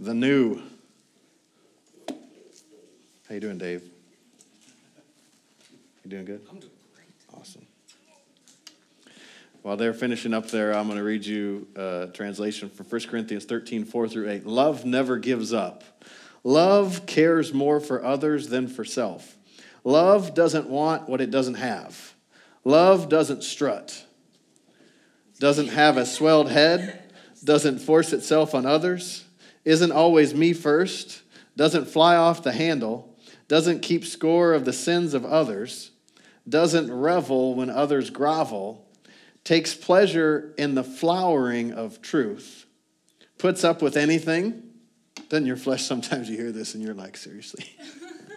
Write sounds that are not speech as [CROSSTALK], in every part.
the new. How you doing, Dave? You doing good? I'm doing great. Awesome. While they're finishing up there, I'm going to read you a translation from 1 Corinthians 13, 4 through 8. Love never gives up. Love cares more for others than for self. Love doesn't want what it doesn't have. Love doesn't strut, doesn't have a swelled head, doesn't force itself on others, isn't always me first, doesn't fly off the handle, doesn't keep score of the sins of others, doesn't revel when others grovel, takes pleasure in the flowering of truth, puts up with anything. Then your flesh sometimes you hear this and you're like, seriously.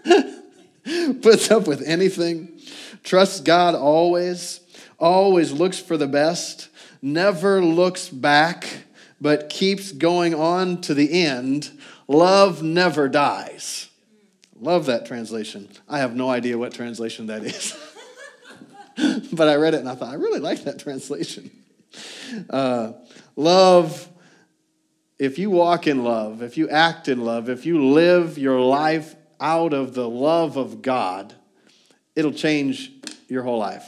[LAUGHS] puts up with anything, trusts God always, always looks for the best, never looks back, but keeps going on to the end. Love never dies. Love that translation. I have no idea what translation that is. [LAUGHS] but I read it and I thought, I really like that translation. Uh, love, if you walk in love, if you act in love, if you live your life out of the love of God, it'll change your whole life.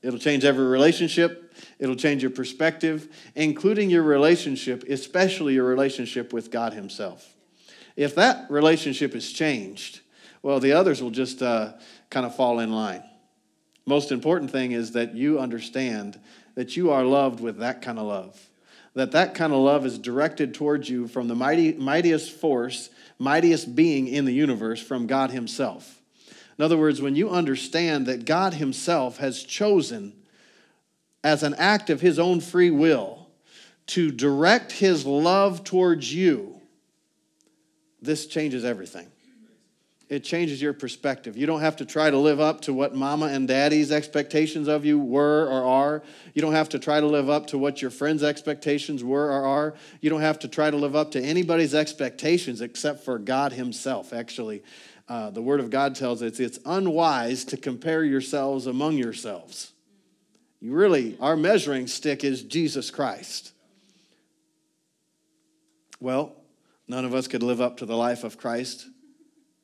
It'll change every relationship. It'll change your perspective, including your relationship, especially your relationship with God Himself. If that relationship is changed, well, the others will just uh, kind of fall in line. Most important thing is that you understand that you are loved with that kind of love. That that kind of love is directed towards you from the mighty, mightiest force, mightiest being in the universe, from God Himself. In other words, when you understand that God Himself has chosen, as an act of His own free will, to direct His love towards you, this changes everything it changes your perspective. You don't have to try to live up to what mama and daddy's expectations of you were or are. You don't have to try to live up to what your friends' expectations were or are. You don't have to try to live up to anybody's expectations except for God Himself. Actually, uh, the Word of God tells us it's unwise to compare yourselves among yourselves. You really, our measuring stick is Jesus Christ. Well, none of us could live up to the life of Christ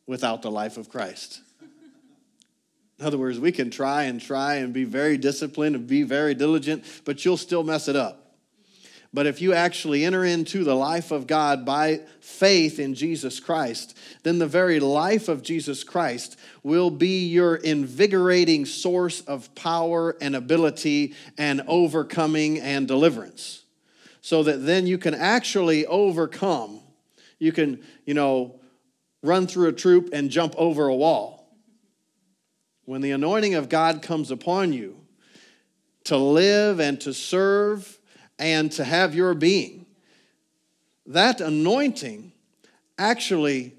without the life of Christ. In other words, we can try and try and be very disciplined and be very diligent, but you'll still mess it up. But if you actually enter into the life of God by faith in Jesus Christ, then the very life of Jesus Christ will be your invigorating source of power and ability and overcoming and deliverance. So that then you can actually overcome. You can, you know, run through a troop and jump over a wall. When the anointing of God comes upon you to live and to serve and to have your being, that anointing actually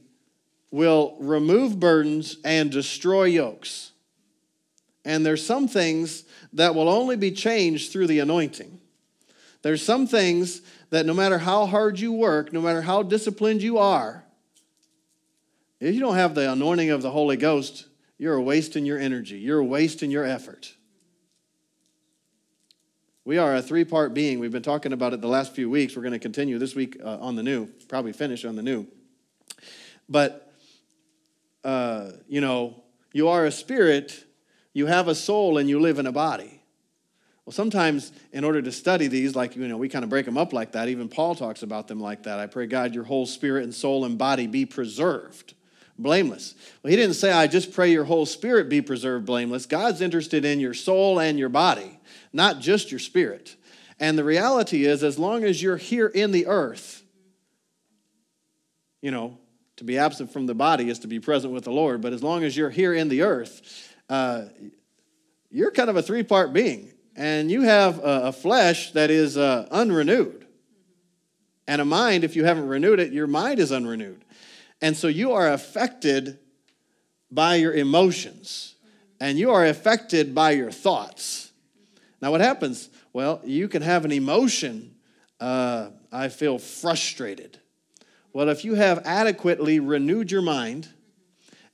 will remove burdens and destroy yokes. And there's some things that will only be changed through the anointing. There's some things that no matter how hard you work, no matter how disciplined you are, if you don't have the anointing of the Holy Ghost, you're wasting your energy, you're wasting your effort. We are a three part being. We've been talking about it the last few weeks. We're going to continue this week uh, on the new, probably finish on the new. But, uh, you know, you are a spirit, you have a soul, and you live in a body. Well, sometimes in order to study these, like, you know, we kind of break them up like that. Even Paul talks about them like that. I pray, God, your whole spirit and soul and body be preserved blameless. Well, he didn't say, I just pray your whole spirit be preserved blameless. God's interested in your soul and your body, not just your spirit. And the reality is, as long as you're here in the earth, you know, to be absent from the body is to be present with the Lord, but as long as you're here in the earth, uh, you're kind of a three part being. And you have a, flesh that is uh, unrenewed. And a mind, if you haven't renewed it, your mind is unrenewed. And so you are affected by your emotions and you are affected by your thoughts. Now, what happens? Well, you can have an emotion, uh, I feel frustrated. Well, if you have adequately renewed your mind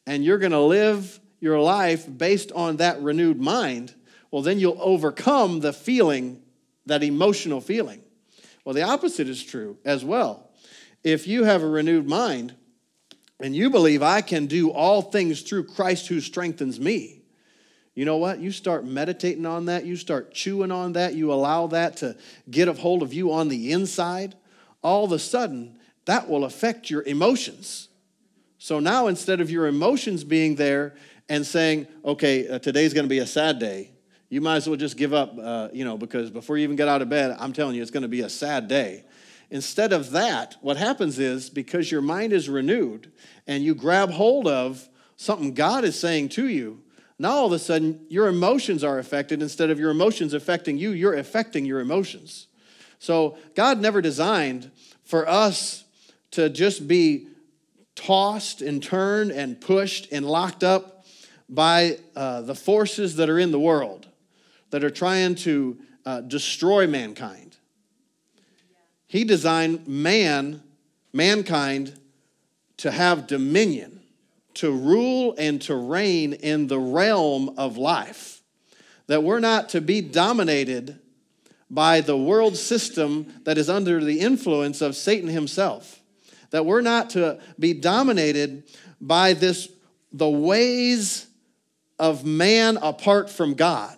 and you're going to live your life based on that renewed mind, well, then you'll overcome the feeling, that emotional feeling. Well, the opposite is true as well if you have a renewed mind and you believe I can do all things through Christ who strengthens me, you know what? You start meditating on that, you start chewing on that, you allow that to get a hold of you on the inside, all of a sudden, that will affect your emotions. So now instead of your emotions being there and saying, okay, uh, today's going to be a sad day, you might as well just give up, uh, you know, because before you even get out of bed, I'm telling you, it's going to be a sad day. Instead of that, what happens is because your mind is renewed and you grab hold of something God is saying to you, now all of a sudden your emotions are affected. Instead of your emotions affecting you, you're affecting your emotions. So God never designed for us to just be tossed and turned and pushed and locked up by uh, the forces that are in the world that are trying to uh, destroy mankind. He designed man, mankind, to have dominion, to rule and to reign in the realm of life. That we're not to be dominated by the world system that is under the influence of Satan himself. That we're not to be dominated by this the ways of man apart from God.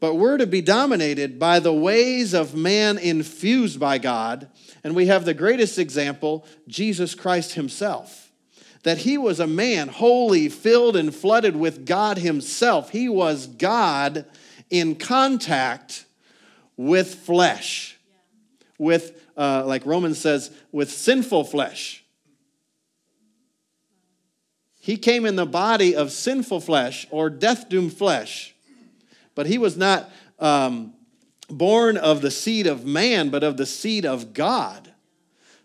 But we're to be dominated by the ways of man infused by God. And we have the greatest example, Jesus Christ himself. That he was a man holy, filled, and flooded with God himself. He was God in contact with flesh, with, uh, like Romans says, with sinful flesh. He came in the body of sinful flesh or death doomed flesh, but he was not um, born of the seed of man, but of the seed of God,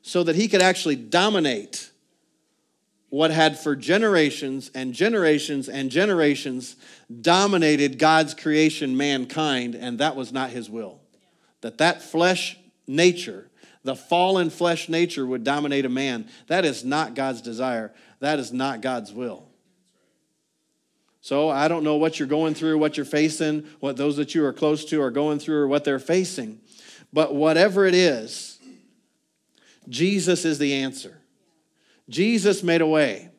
so that he could actually dominate what had for generations and generations and generations dominated God's creation, mankind, and that was not his will that that flesh nature, the fallen flesh nature would dominate a man. That is not God's desire. That is not God's will. So I don't know what you're going through, what you're facing, what those that you are close to are going through, or what they're facing. But whatever it is, Jesus is the answer. Jesus made a way.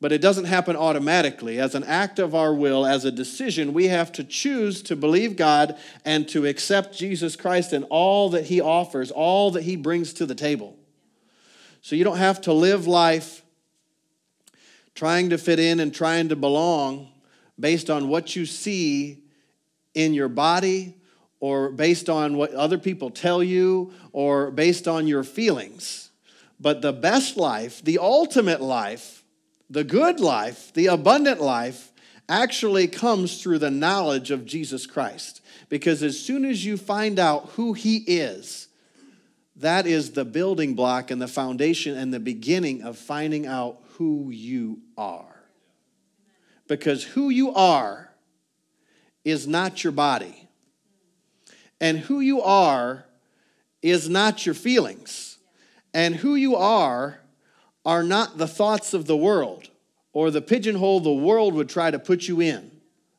But it doesn't happen automatically. As an act of our will, as a decision, we have to choose to believe God and to accept Jesus Christ and all that He offers, all that He brings to the table. So you don't have to live life trying to fit in and trying to belong based on what you see in your body or based on what other people tell you or based on your feelings. But the best life, the ultimate life, the good life, the abundant life, actually comes through the knowledge of Jesus Christ. Because as soon as you find out who He is, that is the building block and the foundation and the beginning of finding out who you are. Because who you are is not your body, and who you are is not your feelings, and who you are are not the thoughts of the world or the pigeonhole the world would try to put you in.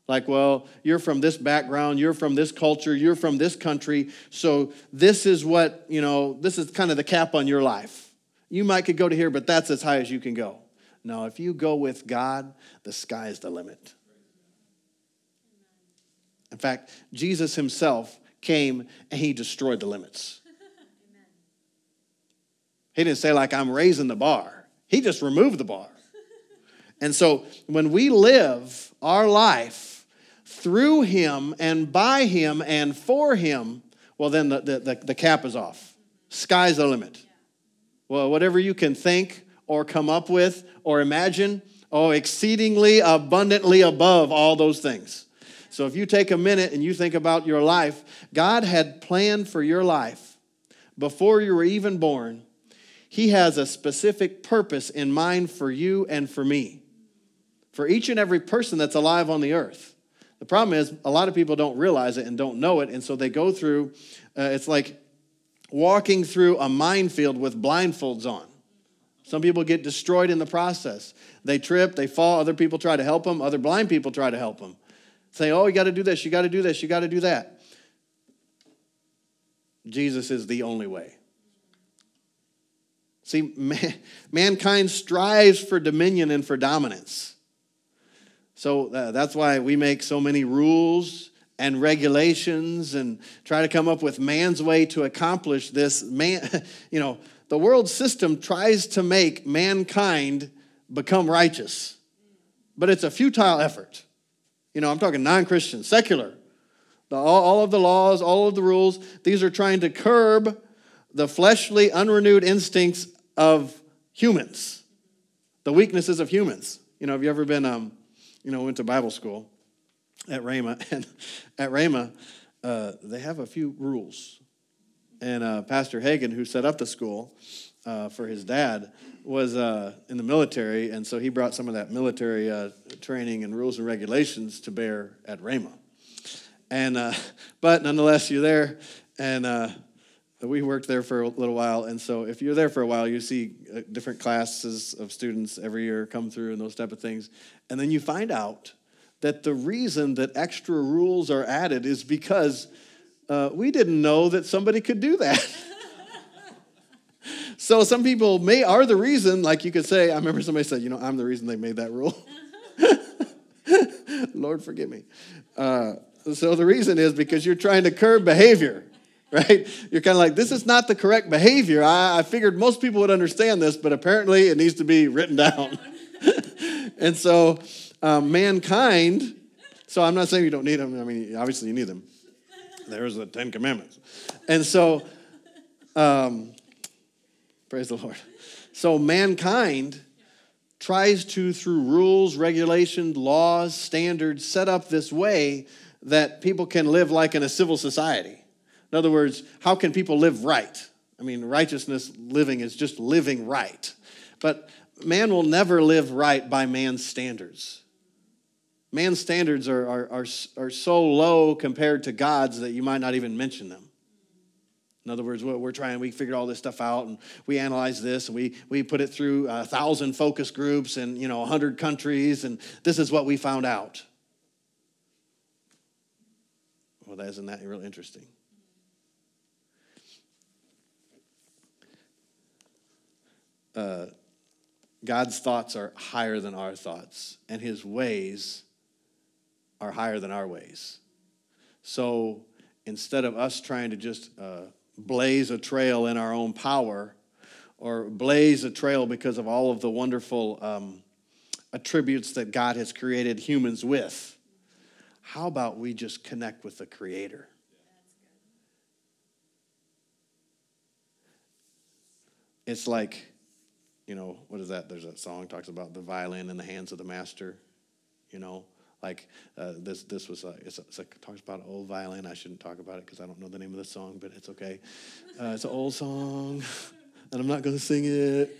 Like, well, you're from this background, you're from this culture, you're from this country, so this is what, you know, this is kind of the cap on your life. You might could go to here, but that's as high as you can go. No, if you go with God, the sky is the limit. In fact, Jesus himself came and he destroyed the limits. He didn't say, like, I'm raising the bar. He just removed the bar. [LAUGHS] And so when we live our life through Him and by Him and for Him, well, then the, the, the, the cap is off. Sky's the limit. Well, whatever you can think or come up with or imagine, oh, exceedingly abundantly above all those things. So if you take a minute and you think about your life, God had planned for your life before you were even born he has a specific purpose in mind for you and for me, for each and every person that's alive on the earth. The problem is, a lot of people don't realize it and don't know it, and so they go through, uh, it's like walking through a minefield with blindfolds on. Some people get destroyed in the process. They trip, they fall, other people try to help them, other blind people try to help them. Say, oh, you got to do this, you got to do this, you got to do that. Jesus is the only way. See, man, mankind strives for dominion and for dominance. So uh, that's why we make so many rules and regulations and try to come up with man's way to accomplish this. Man, [LAUGHS] you know, the world system tries to make mankind become righteous, but it's a futile effort. You know, I'm talking non Christian, secular. The, all, all of the laws, all of the rules, these are trying to curb the fleshly, unrenewed instincts of humans, the weaknesses of humans. You know, have you ever been, um, you know, went to Bible school at Rhema, [LAUGHS] And at Rhema, uh, they have a few rules. And uh, Pastor Hagin, who set up the school uh, for his dad, was uh, in the military, and so he brought some of that military uh, training and rules and regulations to bear at Rhema. And uh, [LAUGHS] but nonetheless, you're there, and we worked there for a little while. And so, if you're there for a while, you see uh, different classes of students every year come through and those type of things. And then you find out that the reason that extra rules are added is because uh, we didn't know that somebody could do that. [LAUGHS] so some people may are the reason. Like you could say, I remember somebody said, you know, I'm the reason they made that rule. [LAUGHS] Lord, forgive me. Uh, so the reason is because you're trying to curb behavior, [LAUGHS] right? You're kind of like, this is not the correct behavior. I, I figured most people would understand this, but apparently it needs to be written down. [LAUGHS] and so um, mankind, so I'm not saying you don't need them. I mean, obviously you need them. There's the Ten Commandments. And so, um, praise the Lord. So mankind tries to, through rules, regulations, laws, standards, set up this way that people can live like in a civil society. In other words, how can people live right? I mean, righteousness living is just living right. But man will never live right by man's standards. Man's standards are, are, are, are so low compared to God's that you might not even mention them. In other words, we're trying, we figured all this stuff out and we analyze this and we, we put it through a thousand focus groups and, you know, a hundred countries and this is what we found out. Well, isn't that real interesting? Uh, God's thoughts are higher than our thoughts, and his ways are higher than our ways. So instead of us trying to just uh, blaze a trail in our own power or blaze a trail because of all of the wonderful um, attributes that God has created humans with, how about we just connect with the Creator? It's like, you know, what is that? There's a song talks about the violin in the hands of the master. You know, like uh, this. This was a, it's, a, it's a, talks about an old violin. I shouldn't talk about it because I don't know the name of the song, but it's okay. Uh, it's an old song, [LAUGHS] and I'm not going to sing it.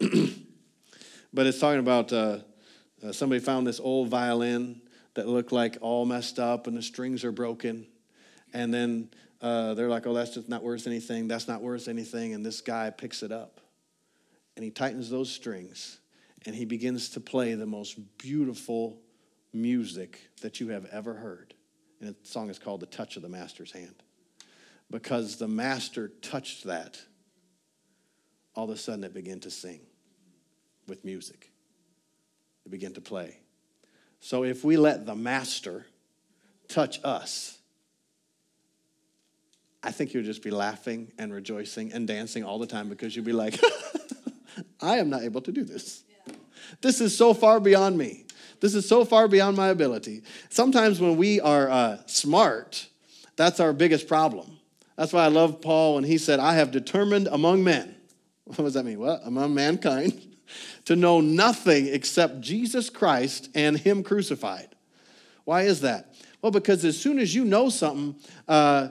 [CLEARS THROAT] but it's talking about uh, uh, somebody found this old violin that look like all messed up and the strings are broken. And then uh, they're like, oh, that's just not worth anything. That's not worth anything. And this guy picks it up and he tightens those strings and he begins to play the most beautiful music that you have ever heard. And the song is called The Touch of the Master's Hand. Because the master touched that, all of a sudden it began to sing with music. It began to play. So if we let the master touch us, I think you'll just be laughing and rejoicing and dancing all the time because you'll be like, [LAUGHS] I am not able to do this. Yeah. This is so far beyond me. This is so far beyond my ability. Sometimes when we are uh, smart, that's our biggest problem. That's why I love Paul when he said, I have determined among men. [LAUGHS] What does that mean? What? Among mankind [LAUGHS] to know nothing except Jesus Christ and Him crucified. Why is that? Well, because as soon as you know something, uh,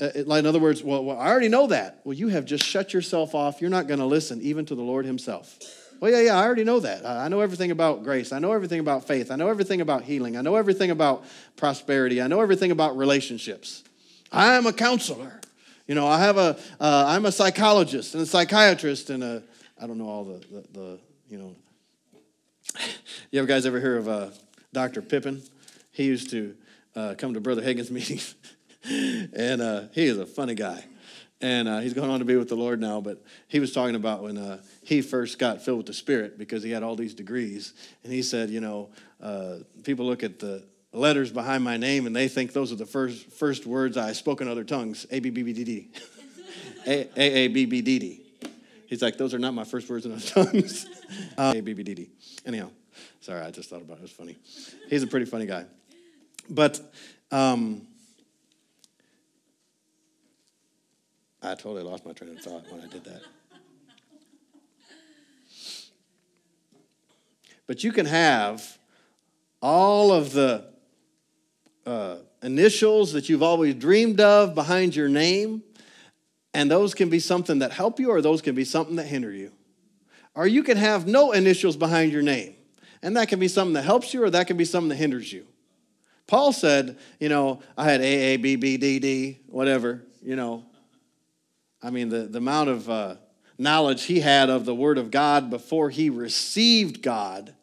in other words, well, well, I already know that. Well, you have just shut yourself off. You're not going to listen even to the Lord Himself. Well, yeah, yeah, I already know that. I know everything about grace. I know everything about faith. I know everything about healing. I know everything about prosperity. I know everything about relationships. I am a counselor. You know, I have a, uh, a psychologist and a psychiatrist and a, I don't know all the, the, the you know. [LAUGHS] You ever guys ever hear of uh, Dr. Pippin? He used to uh, come to Brother Hagin's [LAUGHS] meetings, and uh, he is a funny guy. and uh, he's going on to be with the Lord now. But he was talking about when uh, he first got filled with the Spirit because he had all these degrees, and he said, you know, uh, people look at the letters behind my name and they think those are the first first words I spoke in other tongues. A B B B D D. A A B B D D. He's like, those are not my first words in other tongues. [LAUGHS] A B B D D. Anyhow, sorry, I just thought about it. It was funny. He's a pretty funny guy. But um, I totally lost my train of thought when I did that. But you can have all of the uh, initials that you've always dreamed of behind your name, and those can be something that help you or those can be something that hinder you. Or you can have no initials behind your name, and that can be something that helps you or that can be something that hinders you. Paul said, you know, I had A, A, B, B, D, D, whatever, you know. I mean, the, the amount of uh, knowledge he had of the Word of God before he received God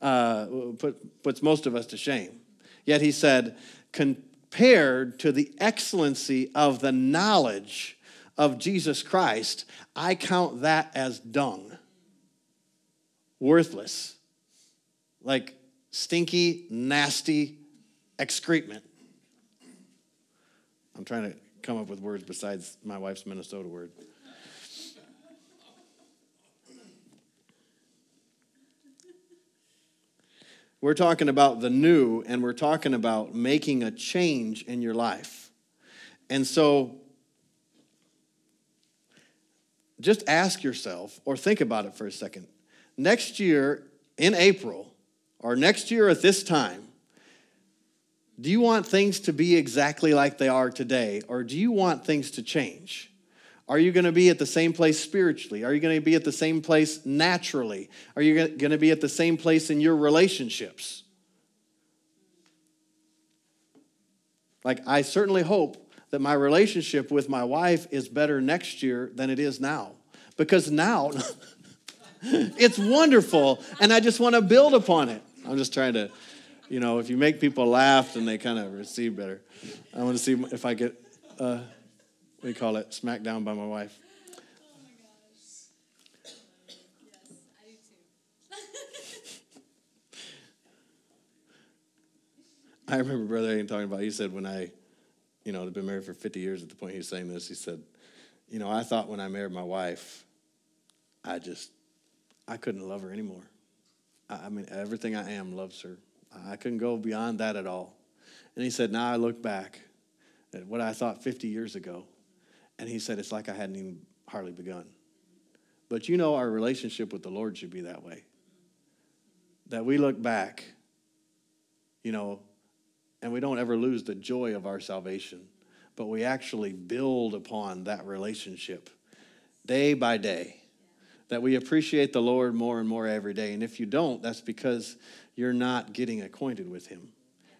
uh, put, puts most of us to shame. Yet he said, compared to the excellency of the knowledge of Jesus Christ, I count that as dung, worthless, like stinky, nasty excrement. I'm trying to come up with words besides my wife's Minnesota word. We're talking about the new and we're talking about making a change in your life. And so just ask yourself or think about it for a second. Next year in April or next year at this time, do you want things to be exactly like they are today or do you want things to change? Are you going to be at the same place spiritually? Are you going to be at the same place naturally? Are you going to be at the same place in your relationships? Like, I certainly hope that my relationship with my wife is better next year than it is now. Because now [LAUGHS] it's wonderful and I just want to build upon it. I'm just trying to, you know, if you make people laugh, then they kind of receive better. I want to see if I get. Uh, we call it smacked down by my wife. Oh my gosh. Yes, I do too. I remember Brother Hagin talking about, he said, when I, you know, had been married for 50 years at the point he was saying this, he said, you know, I thought when I married my wife, I just, I couldn't love her anymore. I, I mean, everything I am loves her. I couldn't go beyond that at all. And he said, now I look back at what I thought 50 years ago, and he said, It's like I hadn't even hardly begun. But you know, our relationship with the Lord should be that way. That we look back, you know, and we don't ever lose the joy of our salvation, but we actually build upon that relationship day by day. That we appreciate the Lord more and more every day. And if you don't, that's because you're not getting acquainted with Him.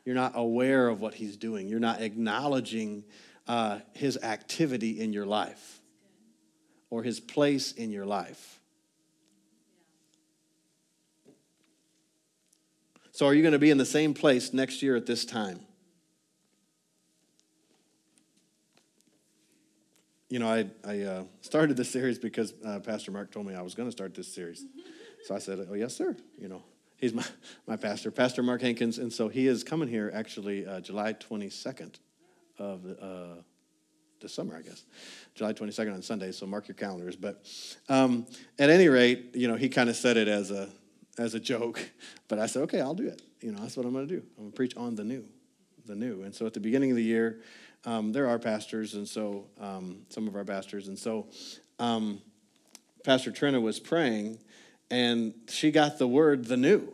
You're not aware of what He's doing. You're not acknowledging uh, his activity in your life or his place in your life. So, are you going to be in the same place next year at this time? You know, I, I uh, started this series because uh, Pastor Mark told me I was going to start this series. [LAUGHS] So I said, Oh, yes, sir. You know, he's my, [LAUGHS] my pastor, Pastor Mark Hankins. And so he is coming here actually uh, July 22nd of uh, this summer, I guess, July 22nd on Sunday. So mark your calendars. But um, at any rate, you know, he kind of said it as a as a joke, [LAUGHS] but I said, okay, I'll do it. You know, that's what I'm going to do. I'm going to preach on the new, the new. And so at the beginning of the year, um, there are pastors, and so um, some of our pastors, and so um, Pastor Trina was praying, and she got the word the new.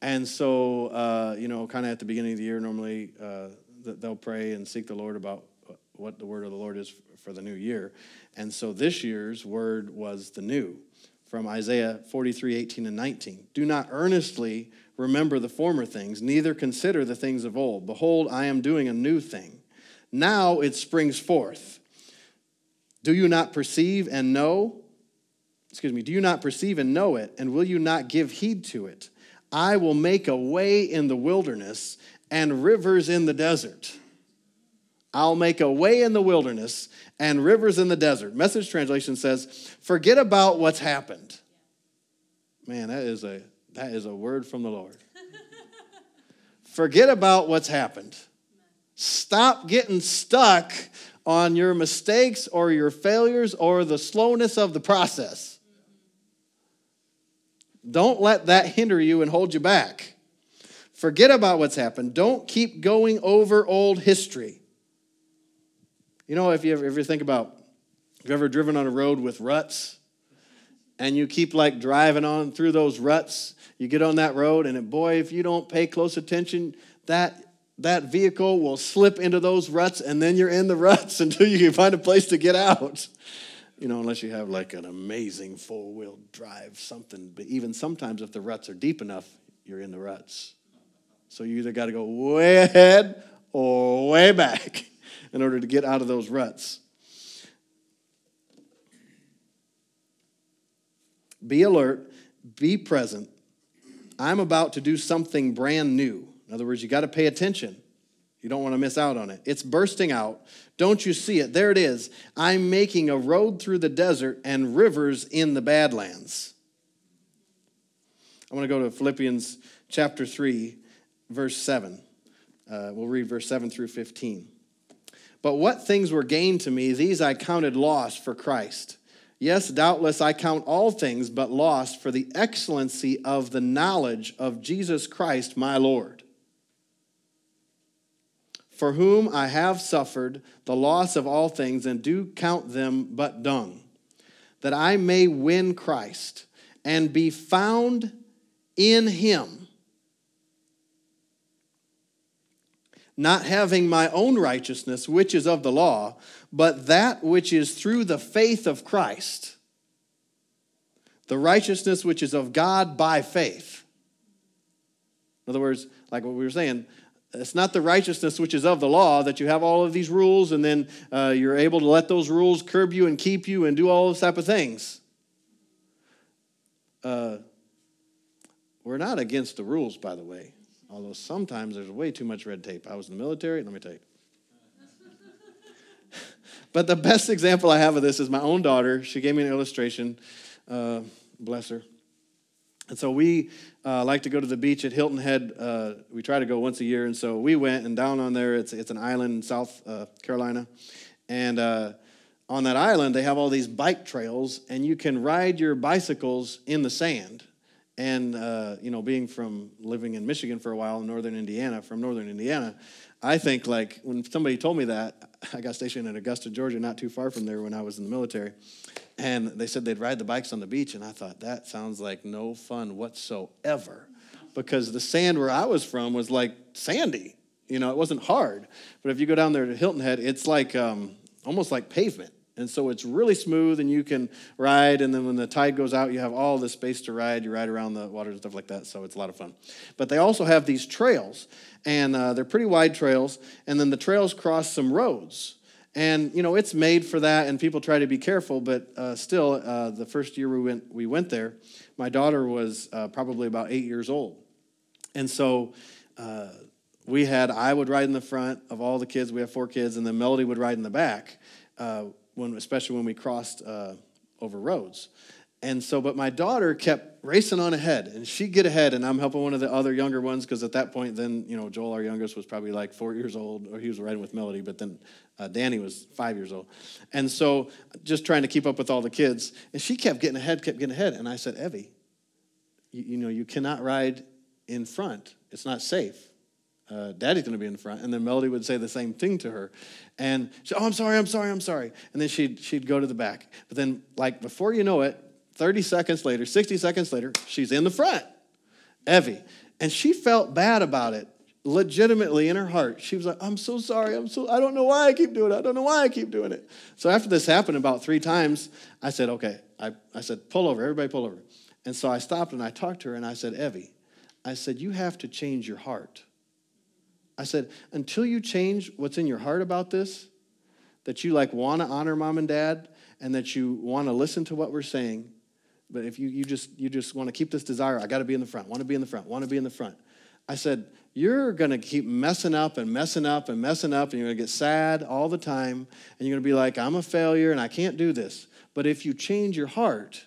And so, uh, you know, kind of at the beginning of the year, normally uh, they'll pray and seek the Lord about what the word of the Lord is for the new year. And so this year's word was the new from Isaiah 43 18 and 19. Do not earnestly remember the former things, neither consider the things of old. Behold, I am doing a new thing. Now it springs forth. Do you not perceive and know? Excuse me, do you not perceive and know it? And will you not give heed to it? I will make a way in the wilderness and rivers in the desert. I'll make a way in the wilderness and rivers in the desert. Message translation says, forget about what's happened. Man, that is a that is a word from the Lord. [LAUGHS] forget about what's happened. Stop getting stuck on your mistakes or your failures or the slowness of the process. Don't let that hinder you and hold you back. Forget about what's happened. Don't keep going over old history. You know, if you ever, if you think about, if you've ever driven on a road with ruts and you keep like driving on through those ruts, you get on that road and boy, if you don't pay close attention, that that vehicle will slip into those ruts and then you're in the ruts [LAUGHS] until you can find a place to get out. You know, unless you have like an amazing four wheel drive something. But even sometimes, if the ruts are deep enough, you're in the ruts. So you either got to go way ahead or way back [LAUGHS] in order to get out of those ruts. Be alert, be present. I'm about to do something brand new. In other words, you got to pay attention. You don't want to miss out on it. It's bursting out. Don't you see it? There it is. I'm making a road through the desert and rivers in the Badlands. I want to go to Philippians chapter 3, verse 7. Uh, we'll read verse 7 through 15. But what things were gained to me, these I counted loss for Christ. Yes, doubtless I count all things but loss for the excellency of the knowledge of Jesus Christ my Lord for whom I have suffered the loss of all things, and do count them but dung, that I may win Christ and be found in him, not having my own righteousness, which is of the law, but that which is through the faith of Christ, the righteousness which is of God by faith. In other words, like what we were saying, it's not the righteousness which is of the law that you have all of these rules and then uh, you're able to let those rules curb you and keep you and do all those type of things. Uh, we're not against the rules, by the way, although sometimes there's way too much red tape. I was in the military, let me tell you. [LAUGHS] but the best example I have of this is my own daughter. She gave me an illustration. Uh, bless her. And so we uh, like to go to the beach at Hilton Head. Uh, we try to go once a year, and so we went and down on there. It's it's an island in South uh, Carolina, and uh, on that island they have all these bike trails, and you can ride your bicycles in the sand. And uh, you know, being from living in Michigan for a while, in northern Indiana, from northern Indiana, I think like when somebody told me that, [LAUGHS] I got stationed in Augusta, Georgia, not too far from there when I was in the military. And they said they'd ride the bikes on the beach. And I thought, that sounds like no fun whatsoever. Because the sand where I was from was like sandy. You know, it wasn't hard. But if you go down there to Hilton Head, it's like um, almost like pavement. And so it's really smooth and you can ride. And then when the tide goes out, you have all the space to ride. You ride around the water and stuff like that. So it's a lot of fun. But they also have these trails, and uh, they're pretty wide trails. And then the trails cross some roads. And you know it's made for that, and people try to be careful. But uh, still, uh, the first year we went, we went there. My daughter was uh, probably about eight years old, and so uh, we had I would ride in the front of all the kids. We have four kids, and then Melody would ride in the back. Uh, when, especially when we crossed uh, over roads. And so, but my daughter kept racing on ahead, and she'd get ahead, and I'm helping one of the other younger ones because at that point, then you know, Joel, our youngest, was probably like four years old, or he was riding with Melody, but then uh, Danny was five years old, and so just trying to keep up with all the kids, and she kept getting ahead, kept getting ahead, and I said, Evie, you, you know, you cannot ride in front; it's not safe uh, Daddy's going to be in front. And then Melody would say the same thing to her. And she, oh, I'm sorry, I'm sorry, I'm sorry. And then she'd, she'd go to the back. But then, like, before you know it, 30 seconds later, 60 seconds later, she's in the front, Evie. And she felt bad about it, legitimately in her heart. She was like, I'm so sorry. I'm so, I don't know why I keep doing it. I don't know why I keep doing it. So after this happened about three times, I said, okay. I, I said, pull over, everybody pull over. And so I stopped and I talked to her and I said, Evie, I said, you have to change your heart. I said, until you change what's in your heart about this, that you like want to honor mom and dad and that you want to listen to what we're saying, but if you, you just you just want to keep this desire, I got to be in the front, want to be in the front, want to be in the front. I said, You're going to keep messing up and messing up and messing up, and you're going to get sad all the time, and you're going to be like, I'm a failure and I can't do this. But if you change your heart,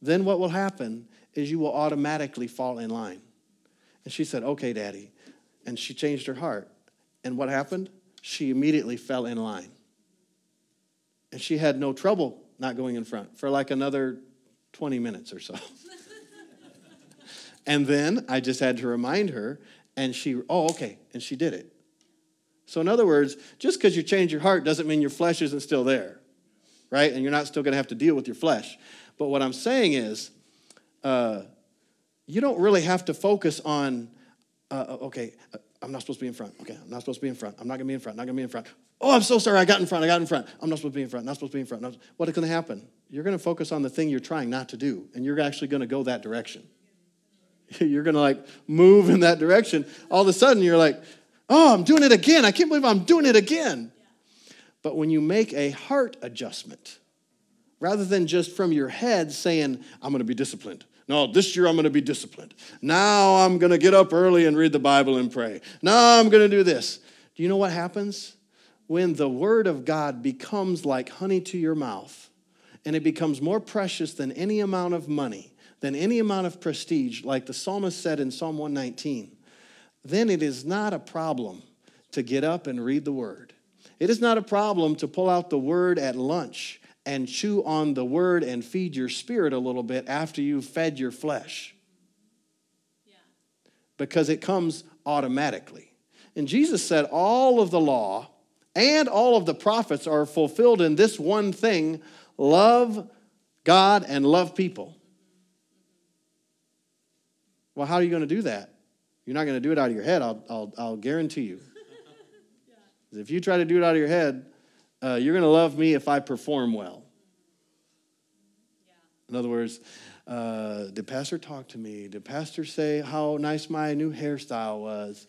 then what will happen is you will automatically fall in line. And she said, Okay, Daddy. And she changed her heart. And what happened? She immediately fell in line. And she had no trouble not going in front for like another 20 minutes or so. and then I just had to remind her, and she, oh, okay, and she did it. So, in other words, just because you change your heart doesn't mean your flesh isn't still there, right? And you're not still going to have to deal with your flesh. But what I'm saying is, uh, you don't really have to focus on, uh, uh okay, uh, I'm not supposed to be in front. Okay, I'm not supposed to be in front. I'm not to be in front. Not to be in front. Oh, I'm so sorry. I got in front. I got in front. I'm not supposed to be in front. Not supposed to be in front. What is going to happen? You're to focus on the thing you're trying not to do, and you're actually to go that direction. [LAUGHS] you're to like move in that direction. All of a sudden, you're like, oh, I'm doing it again. I can't believe I'm doing it again. But when you make a heart adjustment, rather than just from your head saying, I'm to be disciplined, no, this year I'm going to be disciplined. Now I'm going to get up early and read the Bible and pray. Now I'm going to do this. Do you know what happens? When the Word of God becomes like honey to your mouth and it becomes more precious than any amount of money, than any amount of prestige, like the psalmist said in Psalm 119, then it is not a problem to get up and read the Word. It is not a problem to pull out the Word at lunch and chew on the word and feed your spirit a little bit after you've fed your flesh. Yeah. Because it comes automatically. And Jesus said, All of the law and all of the prophets are fulfilled in this one thing love God and love people. Well, how are you going to do that? You're not going to do it out of your head, I'll, I'll, I'll guarantee you. [LAUGHS] yeah. If you try to do it out of your head, uh, you're going to love me if I perform well. In other words, uh, did pastor talk to me? Did pastor say how nice my new hairstyle was?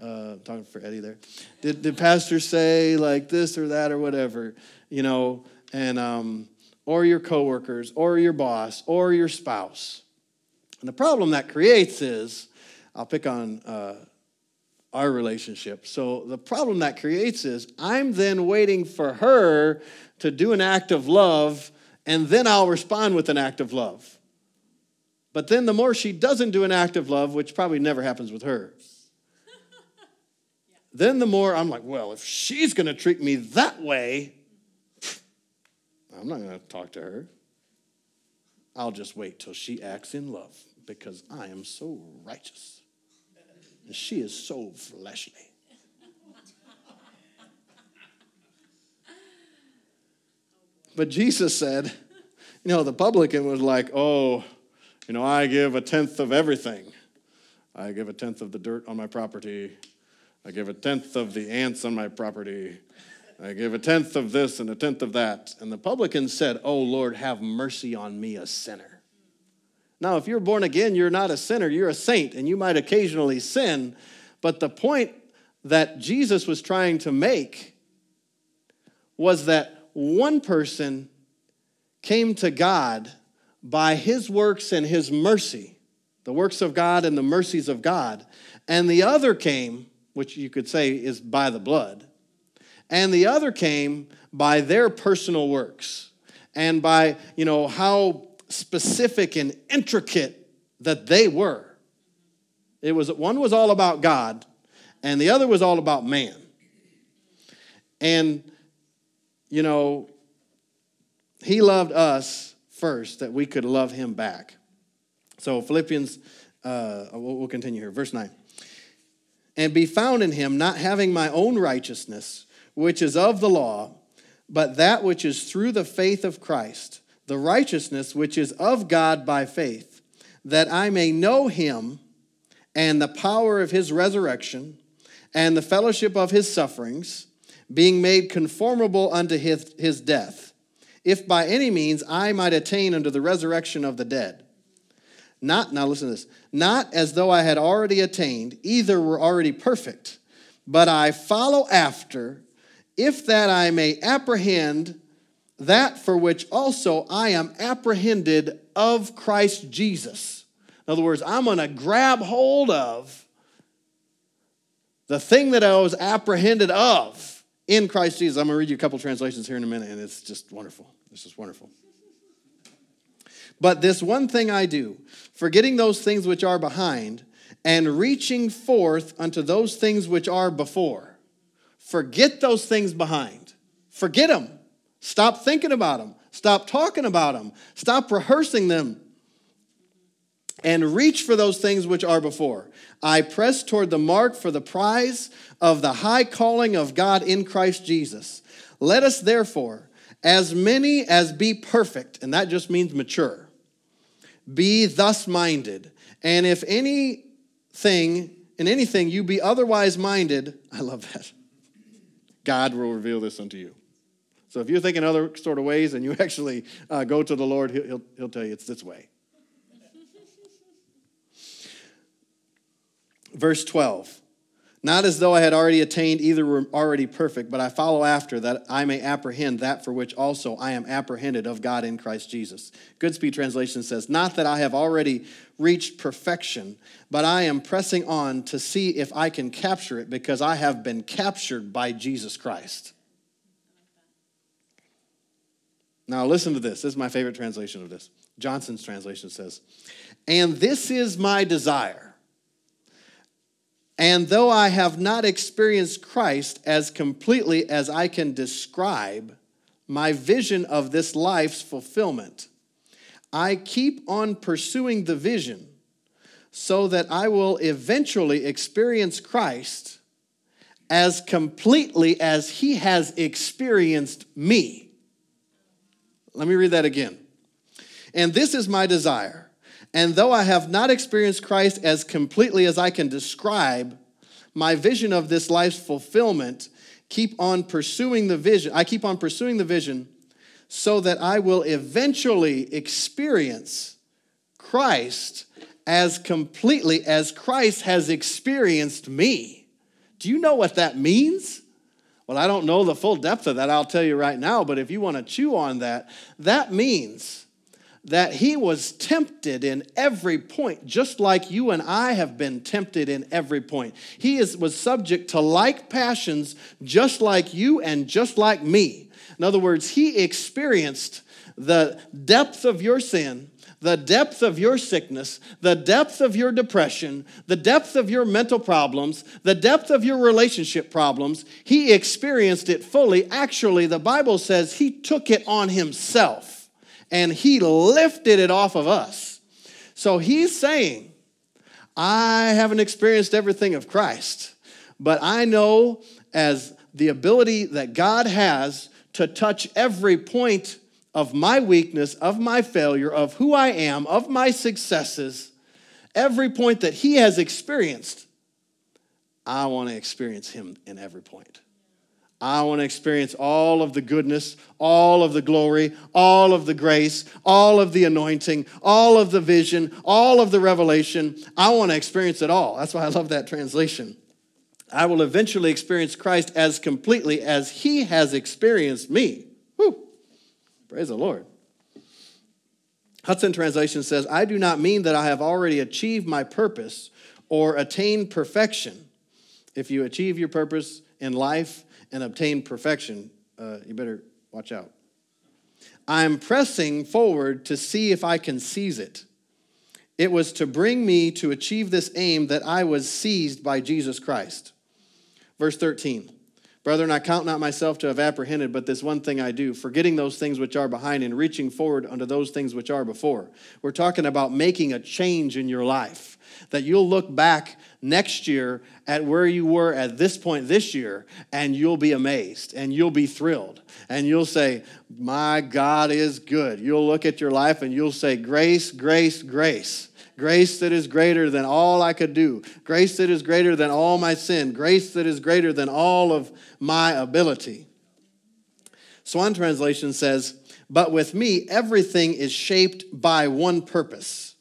Uh, talking for Eddie there. Did, did pastor say like this or that or whatever? You know, and um, or your coworkers or your boss or your spouse. And the problem that creates is, I'll pick on uh, our relationship. So the problem that creates is I'm then waiting for her to do an act of love, and then I'll respond with an act of love. But then the more she doesn't do an act of love, which probably never happens with her, [LAUGHS] then the more I'm like, well, if she's going to treat me that way, I'm not going to talk to her. I'll just wait till she acts in love because I am so righteous. And she is so fleshly. But Jesus said, you know, the publican was like, oh, you know, I give a tenth of everything. I give a tenth of the dirt on my property. I give a tenth of the ants on my property. I give a tenth of this and a tenth of that. And the publican said, Oh Lord, have mercy on me, a sinner. Now, if you're born again, you're not a sinner, you're a saint, and you might occasionally sin. But the point that Jesus was trying to make was that one person came to God by his works and his mercy, the works of God and the mercies of God, and the other came, which you could say is by the blood, and the other came by their personal works and by, you know, how specific and intricate that they were. It was one was all about God, and the other was all about man. And you know, he loved us first that we could love him back. So Philippians, uh, we'll continue here, verse nine. And be found in him, not having my own righteousness, which is of the law, but that which is through the faith of Christ the righteousness which is of God by faith, that I may know him and the power of his resurrection and the fellowship of his sufferings, being made conformable unto his, his death, if by any means I might attain unto the resurrection of the dead. Not, now listen to this, not as though I had already attained, either were already perfect, but I follow after, if that I may apprehend that for which also I am apprehended of Christ Jesus. In other words, I'm going to grab hold of the thing that I was apprehended of in Christ Jesus. I'm going to read you a couple translations here in a minute, and it's just wonderful. This is wonderful. But this one thing I do, forgetting those things which are behind, and reaching forth unto those things which are before. Forget those things behind. Forget them. Stop thinking about them. Stop talking about them. Stop rehearsing them. And reach for those things which are before. I press toward the mark for the prize of the high calling of God in Christ Jesus. Let us therefore, as many as be perfect, and that just means mature, be thus minded. And if anything, in anything you be otherwise minded, [LAUGHS] I love that. God will reveal this unto you. So if you're thinking other sort of ways and you [LAUGHS] actually uh, go to the Lord, he'll, he'll, he'll tell you it's this way. Verse 12. Not as though I had already attained either were already perfect, but I follow after that I may apprehend that for which also I am apprehended of God in Christ Jesus. Goodspeed translation says, Not that I have already reached perfection, but I am pressing on to see if I can capture it because I have been captured by Jesus Christ. Now, listen to this. This is my favorite translation of this. Johnson's translation says, And this is my desire. And though I have not experienced Christ as completely as I can describe my vision of this life's fulfillment, I keep on pursuing the vision so that I will eventually experience Christ as completely as he has experienced me. Let me read that again. And this is my desire. And though I have not experienced Christ as completely as I can describe, my vision of this life's fulfillment keep on pursuing the vision. I keep on pursuing the vision so that I will eventually experience Christ as completely as Christ has experienced me. Do you know what that means? Well, I don't know the full depth of that, I'll tell you right now, but if you want to chew on that, that means that he was tempted in every point, just like you and I have been tempted in every point. He is, was subject to like passions, just like you and just like me. In other words, he experienced the depth of your sin the depth of your sickness, the depth of your depression, the depth of your mental problems, the depth of your relationship problems, he experienced it fully. Actually, the Bible says he took it on himself and he lifted it off of us. So he's saying, I haven't experienced everything of Christ, but I know as the ability that God has to touch every point of my weakness, of my failure, of who I am, of my successes, every point that he has experienced, I want to experience him in every point. I want to experience all of the goodness, all of the glory, all of the grace, all of the anointing, all of the vision, all of the revelation. I want to experience it all. That's why I love that translation. I will eventually experience Christ as completely as he has experienced me. Praise the Lord. Hudson translation says, I do not mean that I have already achieved my purpose or attained perfection. If you achieve your purpose in life and obtain perfection, uh, you better watch out. I'm pressing forward to see if I can seize it. It was to bring me to achieve this aim that I was seized by Jesus Christ. Verse 13. Brethren, I count not myself to have apprehended, but this one thing I do, forgetting those things which are behind and reaching forward unto those things which are before. We're talking about making a change in your life. That you'll look back next year at where you were at this point this year, and you'll be amazed and you'll be thrilled. And you'll say, My God is good. You'll look at your life and you'll say, Grace, grace, grace. Grace that is greater than all I could do. Grace that is greater than all my sin. Grace that is greater than all of my ability. Swan translation says, But with me, everything is shaped by one purpose.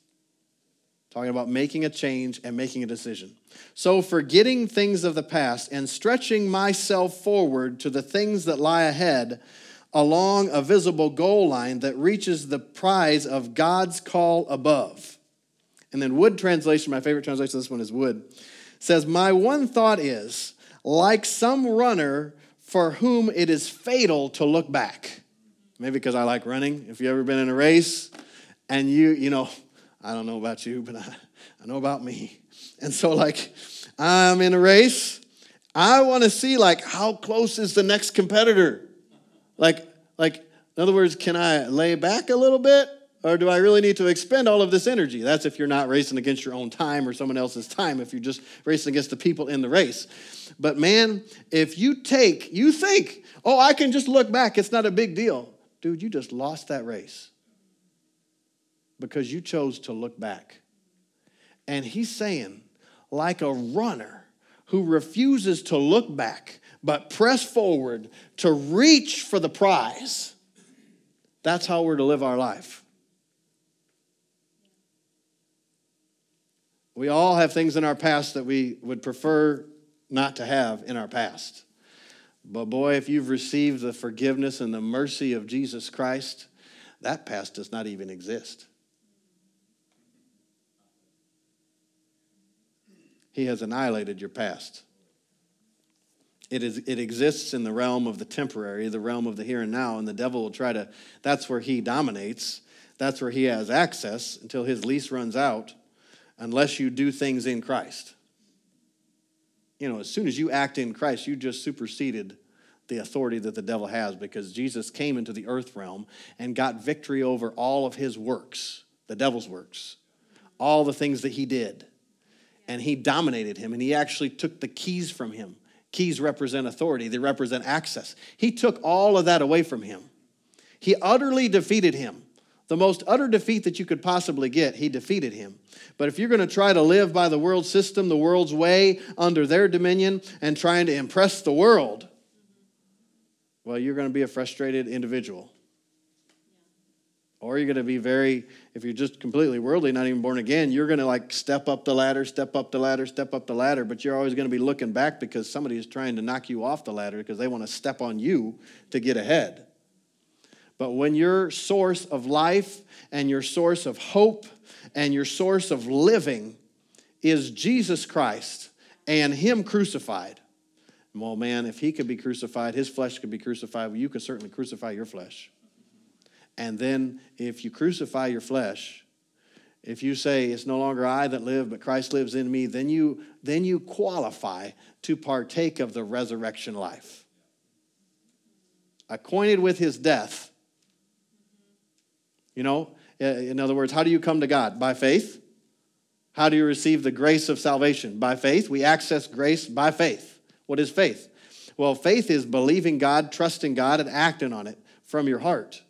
Talking about making a change and making a decision. So, forgetting things of the past and stretching myself forward to the things that lie ahead along a visible goal line that reaches the prize of God's call above. And then Wood translation, my favorite translation, this one is Wood, says, My one thought is, like some runner for whom it is fatal to look back. Maybe because I like running. If you've ever been in a race and you, you know, I don't know about you, but I, I know about me. And so, like, I'm in a race. I want to see, like, how close is the next competitor? Like, like, in other words, can I lay back a little bit? Or do I really need to expend all of this energy? That's if you're not racing against your own time or someone else's time, if you're just racing against the people in the race. But man, if you take, you think, oh, I can just look back, it's not a big deal. Dude, you just lost that race because you chose to look back. And he's saying, like a runner who refuses to look back, but press forward to reach for the prize. That's how we're to live our life. We all have things in our past that we would prefer not to have in our past. But boy, if you've received the forgiveness and the mercy of Jesus Christ, that past does not even exist. He has annihilated your past. It, is, it exists in the realm of the temporary, the realm of the here and now, and the devil will try to, that's where he dominates. That's where he has access until his lease runs out, unless you do things in Christ. You know, as soon as you act in Christ, you just superseded the authority that the devil has because Jesus came into the earth realm and got victory over all of his works, the devil's works, all the things that he did. And he dominated him, and he actually took the keys from him Keys represent authority, they represent access. He took all of that away from him. He utterly defeated him. The most utter defeat that you could possibly get, he defeated him. But if you're going to try to live by the world system, the world's way, under their dominion, and trying to impress the world, well, you're going to be a frustrated individual. Or you're going to be very, if you're just completely worldly, not even born again, you're going to like step up the ladder, step up the ladder, step up the ladder, but you're always going to be looking back because somebody is trying to knock you off the ladder because they want to step on you to get ahead. But when your source of life and your source of hope and your source of living is Jesus Christ and Him crucified, well, man, if He could be crucified, His flesh could be crucified, well, you could certainly crucify your flesh. And then if you crucify your flesh, if you say it's no longer I that live, but Christ lives in me, then you then you qualify to partake of the resurrection life. Acquainted with his death. You know, in other words, how do you come to God? By faith. How do you receive the grace of salvation? By faith. We access grace by faith. What is faith? Well, faith is believing God, trusting God, and acting on it from your heart.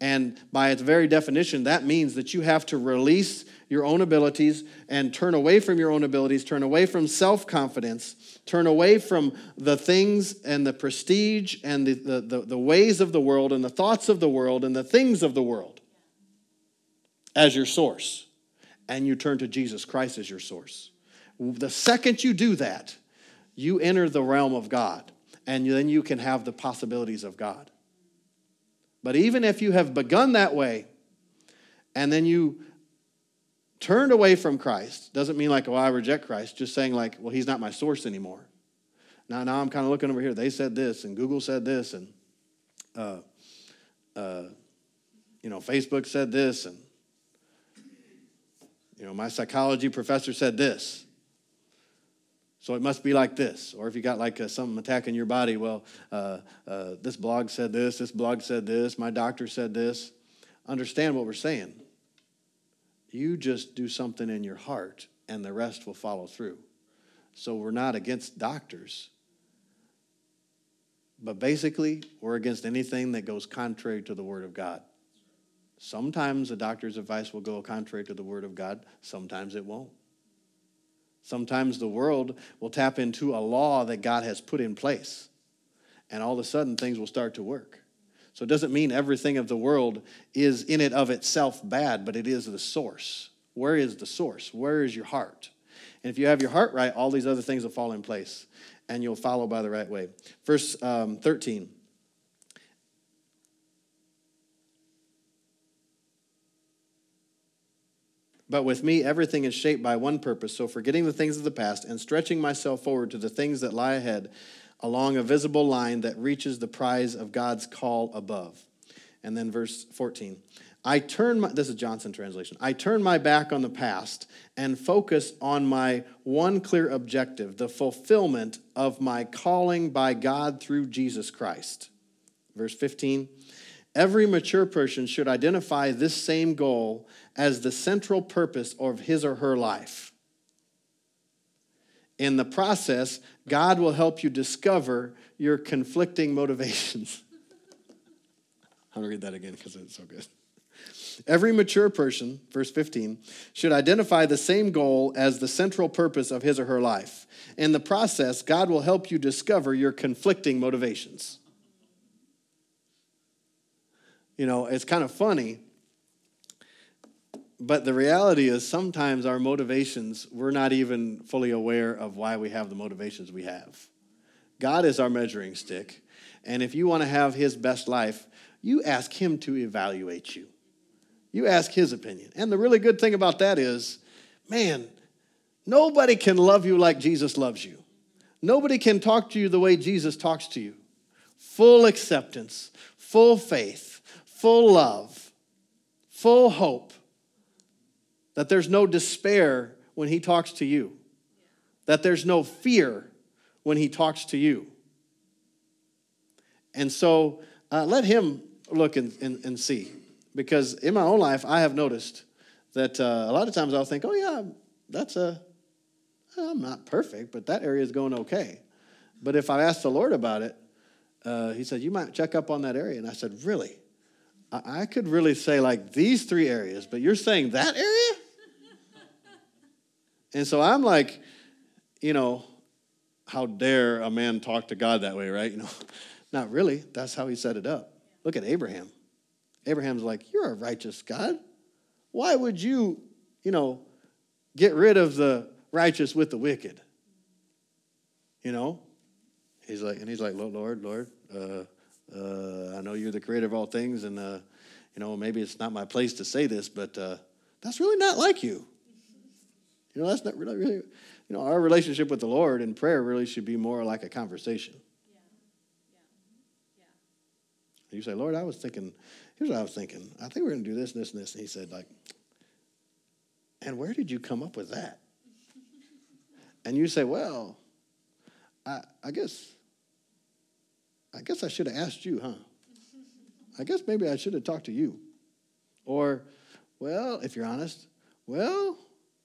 And by its very definition, that means that you have to release your own abilities and turn away from your own abilities, turn away from self confidence, turn away from the things and the prestige and the, the, the, the, ways of the world and the thoughts of the world and the things of the world as your source. And you turn to Jesus Christ as your source. The second you do that, you enter the realm of God, and then you can have the possibilities of God. But even if you have begun that way and then you turned away from Christ, doesn't mean like, oh, I reject Christ, just saying like, well, he's not my source anymore. Now, now I'm kind of looking over here. They said this, and Google said this, and uh, uh, you know, Facebook said this, and you know, my psychology professor said this. So it must be like this. Or if you got like something attacking your body, well, uh, uh, this blog said this, this blog said this, my doctor said this. Understand what we're saying. You just do something in your heart, and the rest will follow through. So we're not against doctors. But basically, we're against anything that goes contrary to the Word of God. Sometimes a doctor's advice will go contrary to the Word of God, sometimes it won't. Sometimes the world will tap into a law that God has put in place, and all of a sudden things will start to work. So it doesn't mean everything of the world is in it of itself bad, but it is the source. Where is the source? Where is your heart? And if you have your heart right, all these other things will fall in place and you'll follow by the right way. Verse um, 13. But with me, everything is shaped by one purpose. So, forgetting the things of the past and stretching myself forward to the things that lie ahead along a visible line that reaches the prize of God's call above. And then, verse 14 I turn my, this is Johnson translation. I turn my back on the past and focus on my one clear objective, the fulfillment of my calling by God through Jesus Christ. Verse 15. Every mature person should identify this same goal as the central purpose of his or her life. In the process, God will help you discover your conflicting motivations. [LAUGHS] I'm to read that again because it's so good. Every mature person, verse 15, should identify the same goal as the central purpose of his or her life. In the process, God will help you discover your conflicting motivations. You know, it's kind of funny, but the reality is sometimes our motivations, we're not even fully aware of why we have the motivations we have. God is our measuring stick, and if you want to have his best life, you ask him to evaluate you. You ask his opinion. And the really good thing about that is, man, nobody can love you like Jesus loves you. Nobody can talk to you the way Jesus talks to you. Full acceptance, full faith, full love, full hope. That there's no despair when he talks to you. That there's no fear when he talks to you. And so uh, let him look and, and, and see. Because in my own life, I have noticed that uh, a lot of times I'll think, oh, yeah, that's a, I'm not perfect, but that area is going okay. But if I ask the Lord about it, uh, he said, you might check up on that area. And I said, really? I, could really say like these three areas, but you're saying that area? and so I'm like, you know, how dare a man talk to God that way, right? You know, [LAUGHS] not really. That's how he set it up. Look at Abraham. Abraham's like, You're a righteous God. Why would you, you know, get rid of the righteous with the wicked? You know? He's like, and he's like, Lord, Lord, uh, uh, I know you're the creator of all things, and uh, you know, maybe it's not my place to say this, but uh, that's really not like you. You know, that's not really, really, you know, our relationship with the Lord and prayer really should be more like a conversation. Yeah. Yeah. Yeah. You say, Lord, I was thinking, here's what I was thinking. I think we're going to do this and this and this. And he said, like, and where did you come up with that? And you say, well, I, I guess, I guess I should have asked you, huh? I guess maybe I should have talked to you. Or, well, if you're honest, well,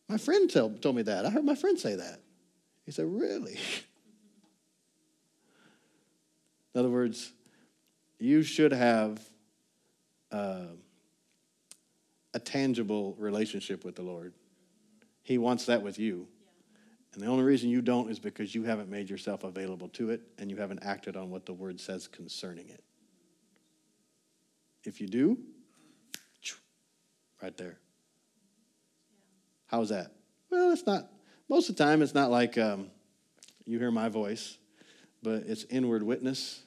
my friend tell, told me that. I heard my friend say that. He said, really? In other words, you should have uh, a tangible relationship with the Lord. He wants that with you. And the only reason you don't is because you haven't made yourself available to it and you haven't acted on what the word says concerning it. If you do, right there. How's that? Well, it's not, most of the time, it's not like um, you hear my voice, but it's inward witness,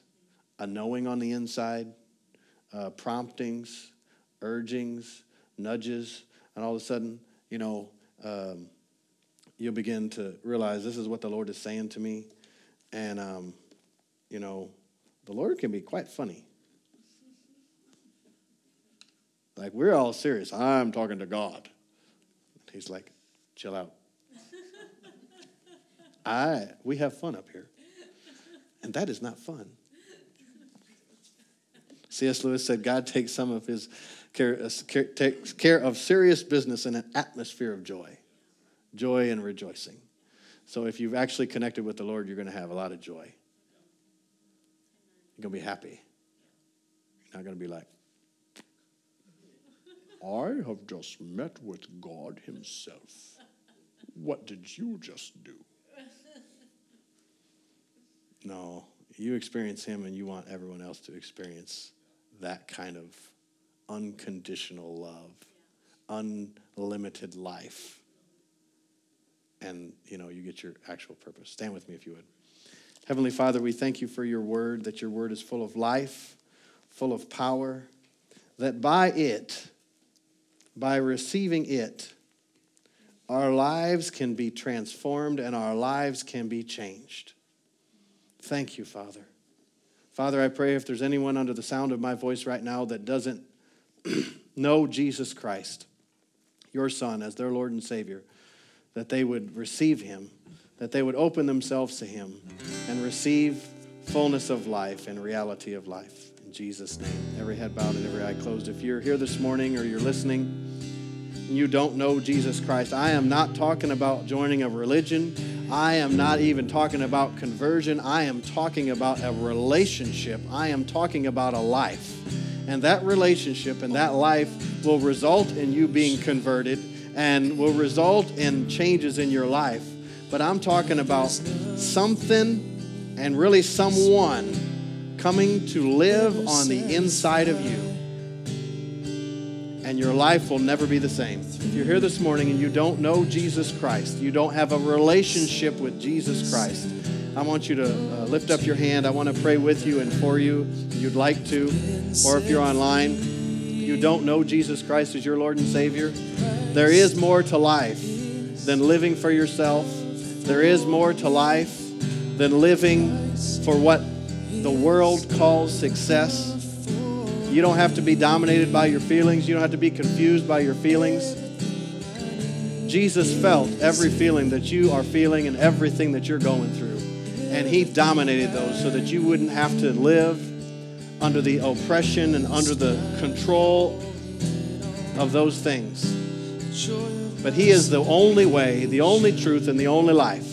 a knowing on the inside, uh, promptings, urgings, nudges, and all of a sudden, you know, um, you'll begin to realize this is what the Lord is saying to me. And, um, you know, the Lord can be quite funny. Like, we're all serious. I'm talking to God. and He's like, chill out. [LAUGHS] I, we have fun up here. And that is not fun. C.S. Lewis said God takes some of his uh, care, takes care of serious business in an atmosphere of joy, joy and rejoicing. So if you've actually connected with the Lord, you're going to have a lot of joy. You're going to be happy. You're not going to be like, I have just met with God Himself. What did you just do? No, you experience Him and you want everyone else to experience that kind of unconditional love, unlimited life. And, you know, you get your actual purpose. Stand with me if you would. Heavenly Father, we thank you for your word, that your word is full of life, full of power, that by it, by receiving it, our lives can be transformed and our lives can be changed. Thank you, Father. Father, I pray if there's anyone under the sound of my voice right now that doesn't [CLEARS THROAT] know Jesus Christ, your Son, as their Lord and Savior, that they would receive him, that they would open themselves to him and receive fullness of life and reality of life. In Jesus' name, every head bowed and every eye closed. If you're here this morning or you're listening, you don't know Jesus Christ, I am not talking about joining a religion. I am not even talking about conversion. I am talking about a relationship. I am talking about a life. And that relationship and that life will result in you being converted and will result in changes in your life. But I'm talking about something and really someone coming to live on the inside of you. And your life will never be the same. If you're here this morning and you don't know Jesus Christ, you don't have a relationship with Jesus Christ, I want you to uh, lift up your hand. I want to pray with you and for you if you'd like to. Or if you're online, you don't know Jesus Christ as your Lord and Savior, there is more to life than living for yourself. There is more to life than living for what the world calls success. You don't have to be dominated by your feelings. You don't have to be confused by your feelings. Jesus felt every feeling that you are feeling and everything that you're going through. And he dominated those so that you wouldn't have to live under the oppression and under the control of those things. But he is the only way, the only truth, and the only life.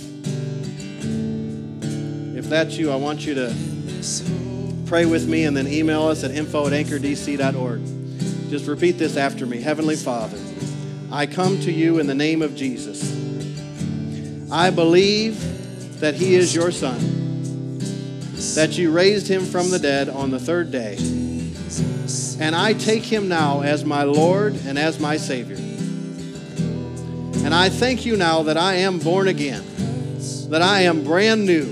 If that's you, I want you to pray with me and then email us at info at anchordc.org. Just repeat this after me Heavenly Father, I come to you in the name of Jesus. I believe that He is your Son, that you raised Him from the dead on the third day. And I take Him now as my Lord and as my Savior. And I thank you now that I am born again, that I am brand new,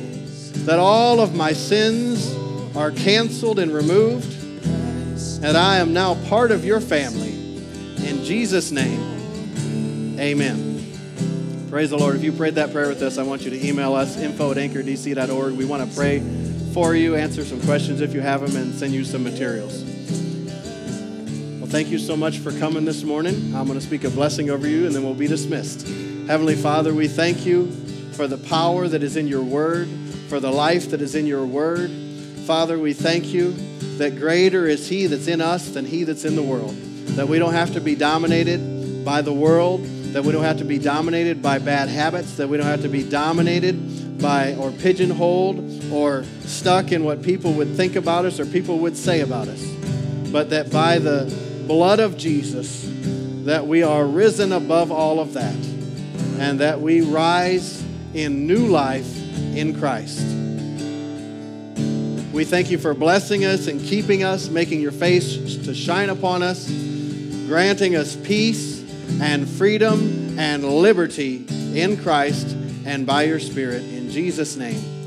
that all of my sins are canceled and removed, and I am now part of your family. In Jesus' name, amen. Praise the Lord. If you prayed that prayer with us, I want you to email us info at anchordc.org. We want to pray for you, answer some questions if you have them, and send you some materials. Well, thank you so much for coming this morning. I'm going to speak a blessing over you, and then we'll be dismissed. Heavenly Father, we thank you for the power that is in your word, for the life that is in your word. Father, we thank you that greater is He that's in us than He that's in the world. That we don't have to be dominated by the world, that we don't have to be dominated by bad habits, that we don't have to be dominated by or pigeonholed or stuck in what people would think about us or people would say about us. But that by the blood of Jesus, that we are risen above all of that and that we rise in new life in Christ. We thank you for blessing us and keeping us, making your face to shine upon us, granting us peace and freedom and liberty in Christ and by your Spirit. In Jesus' name.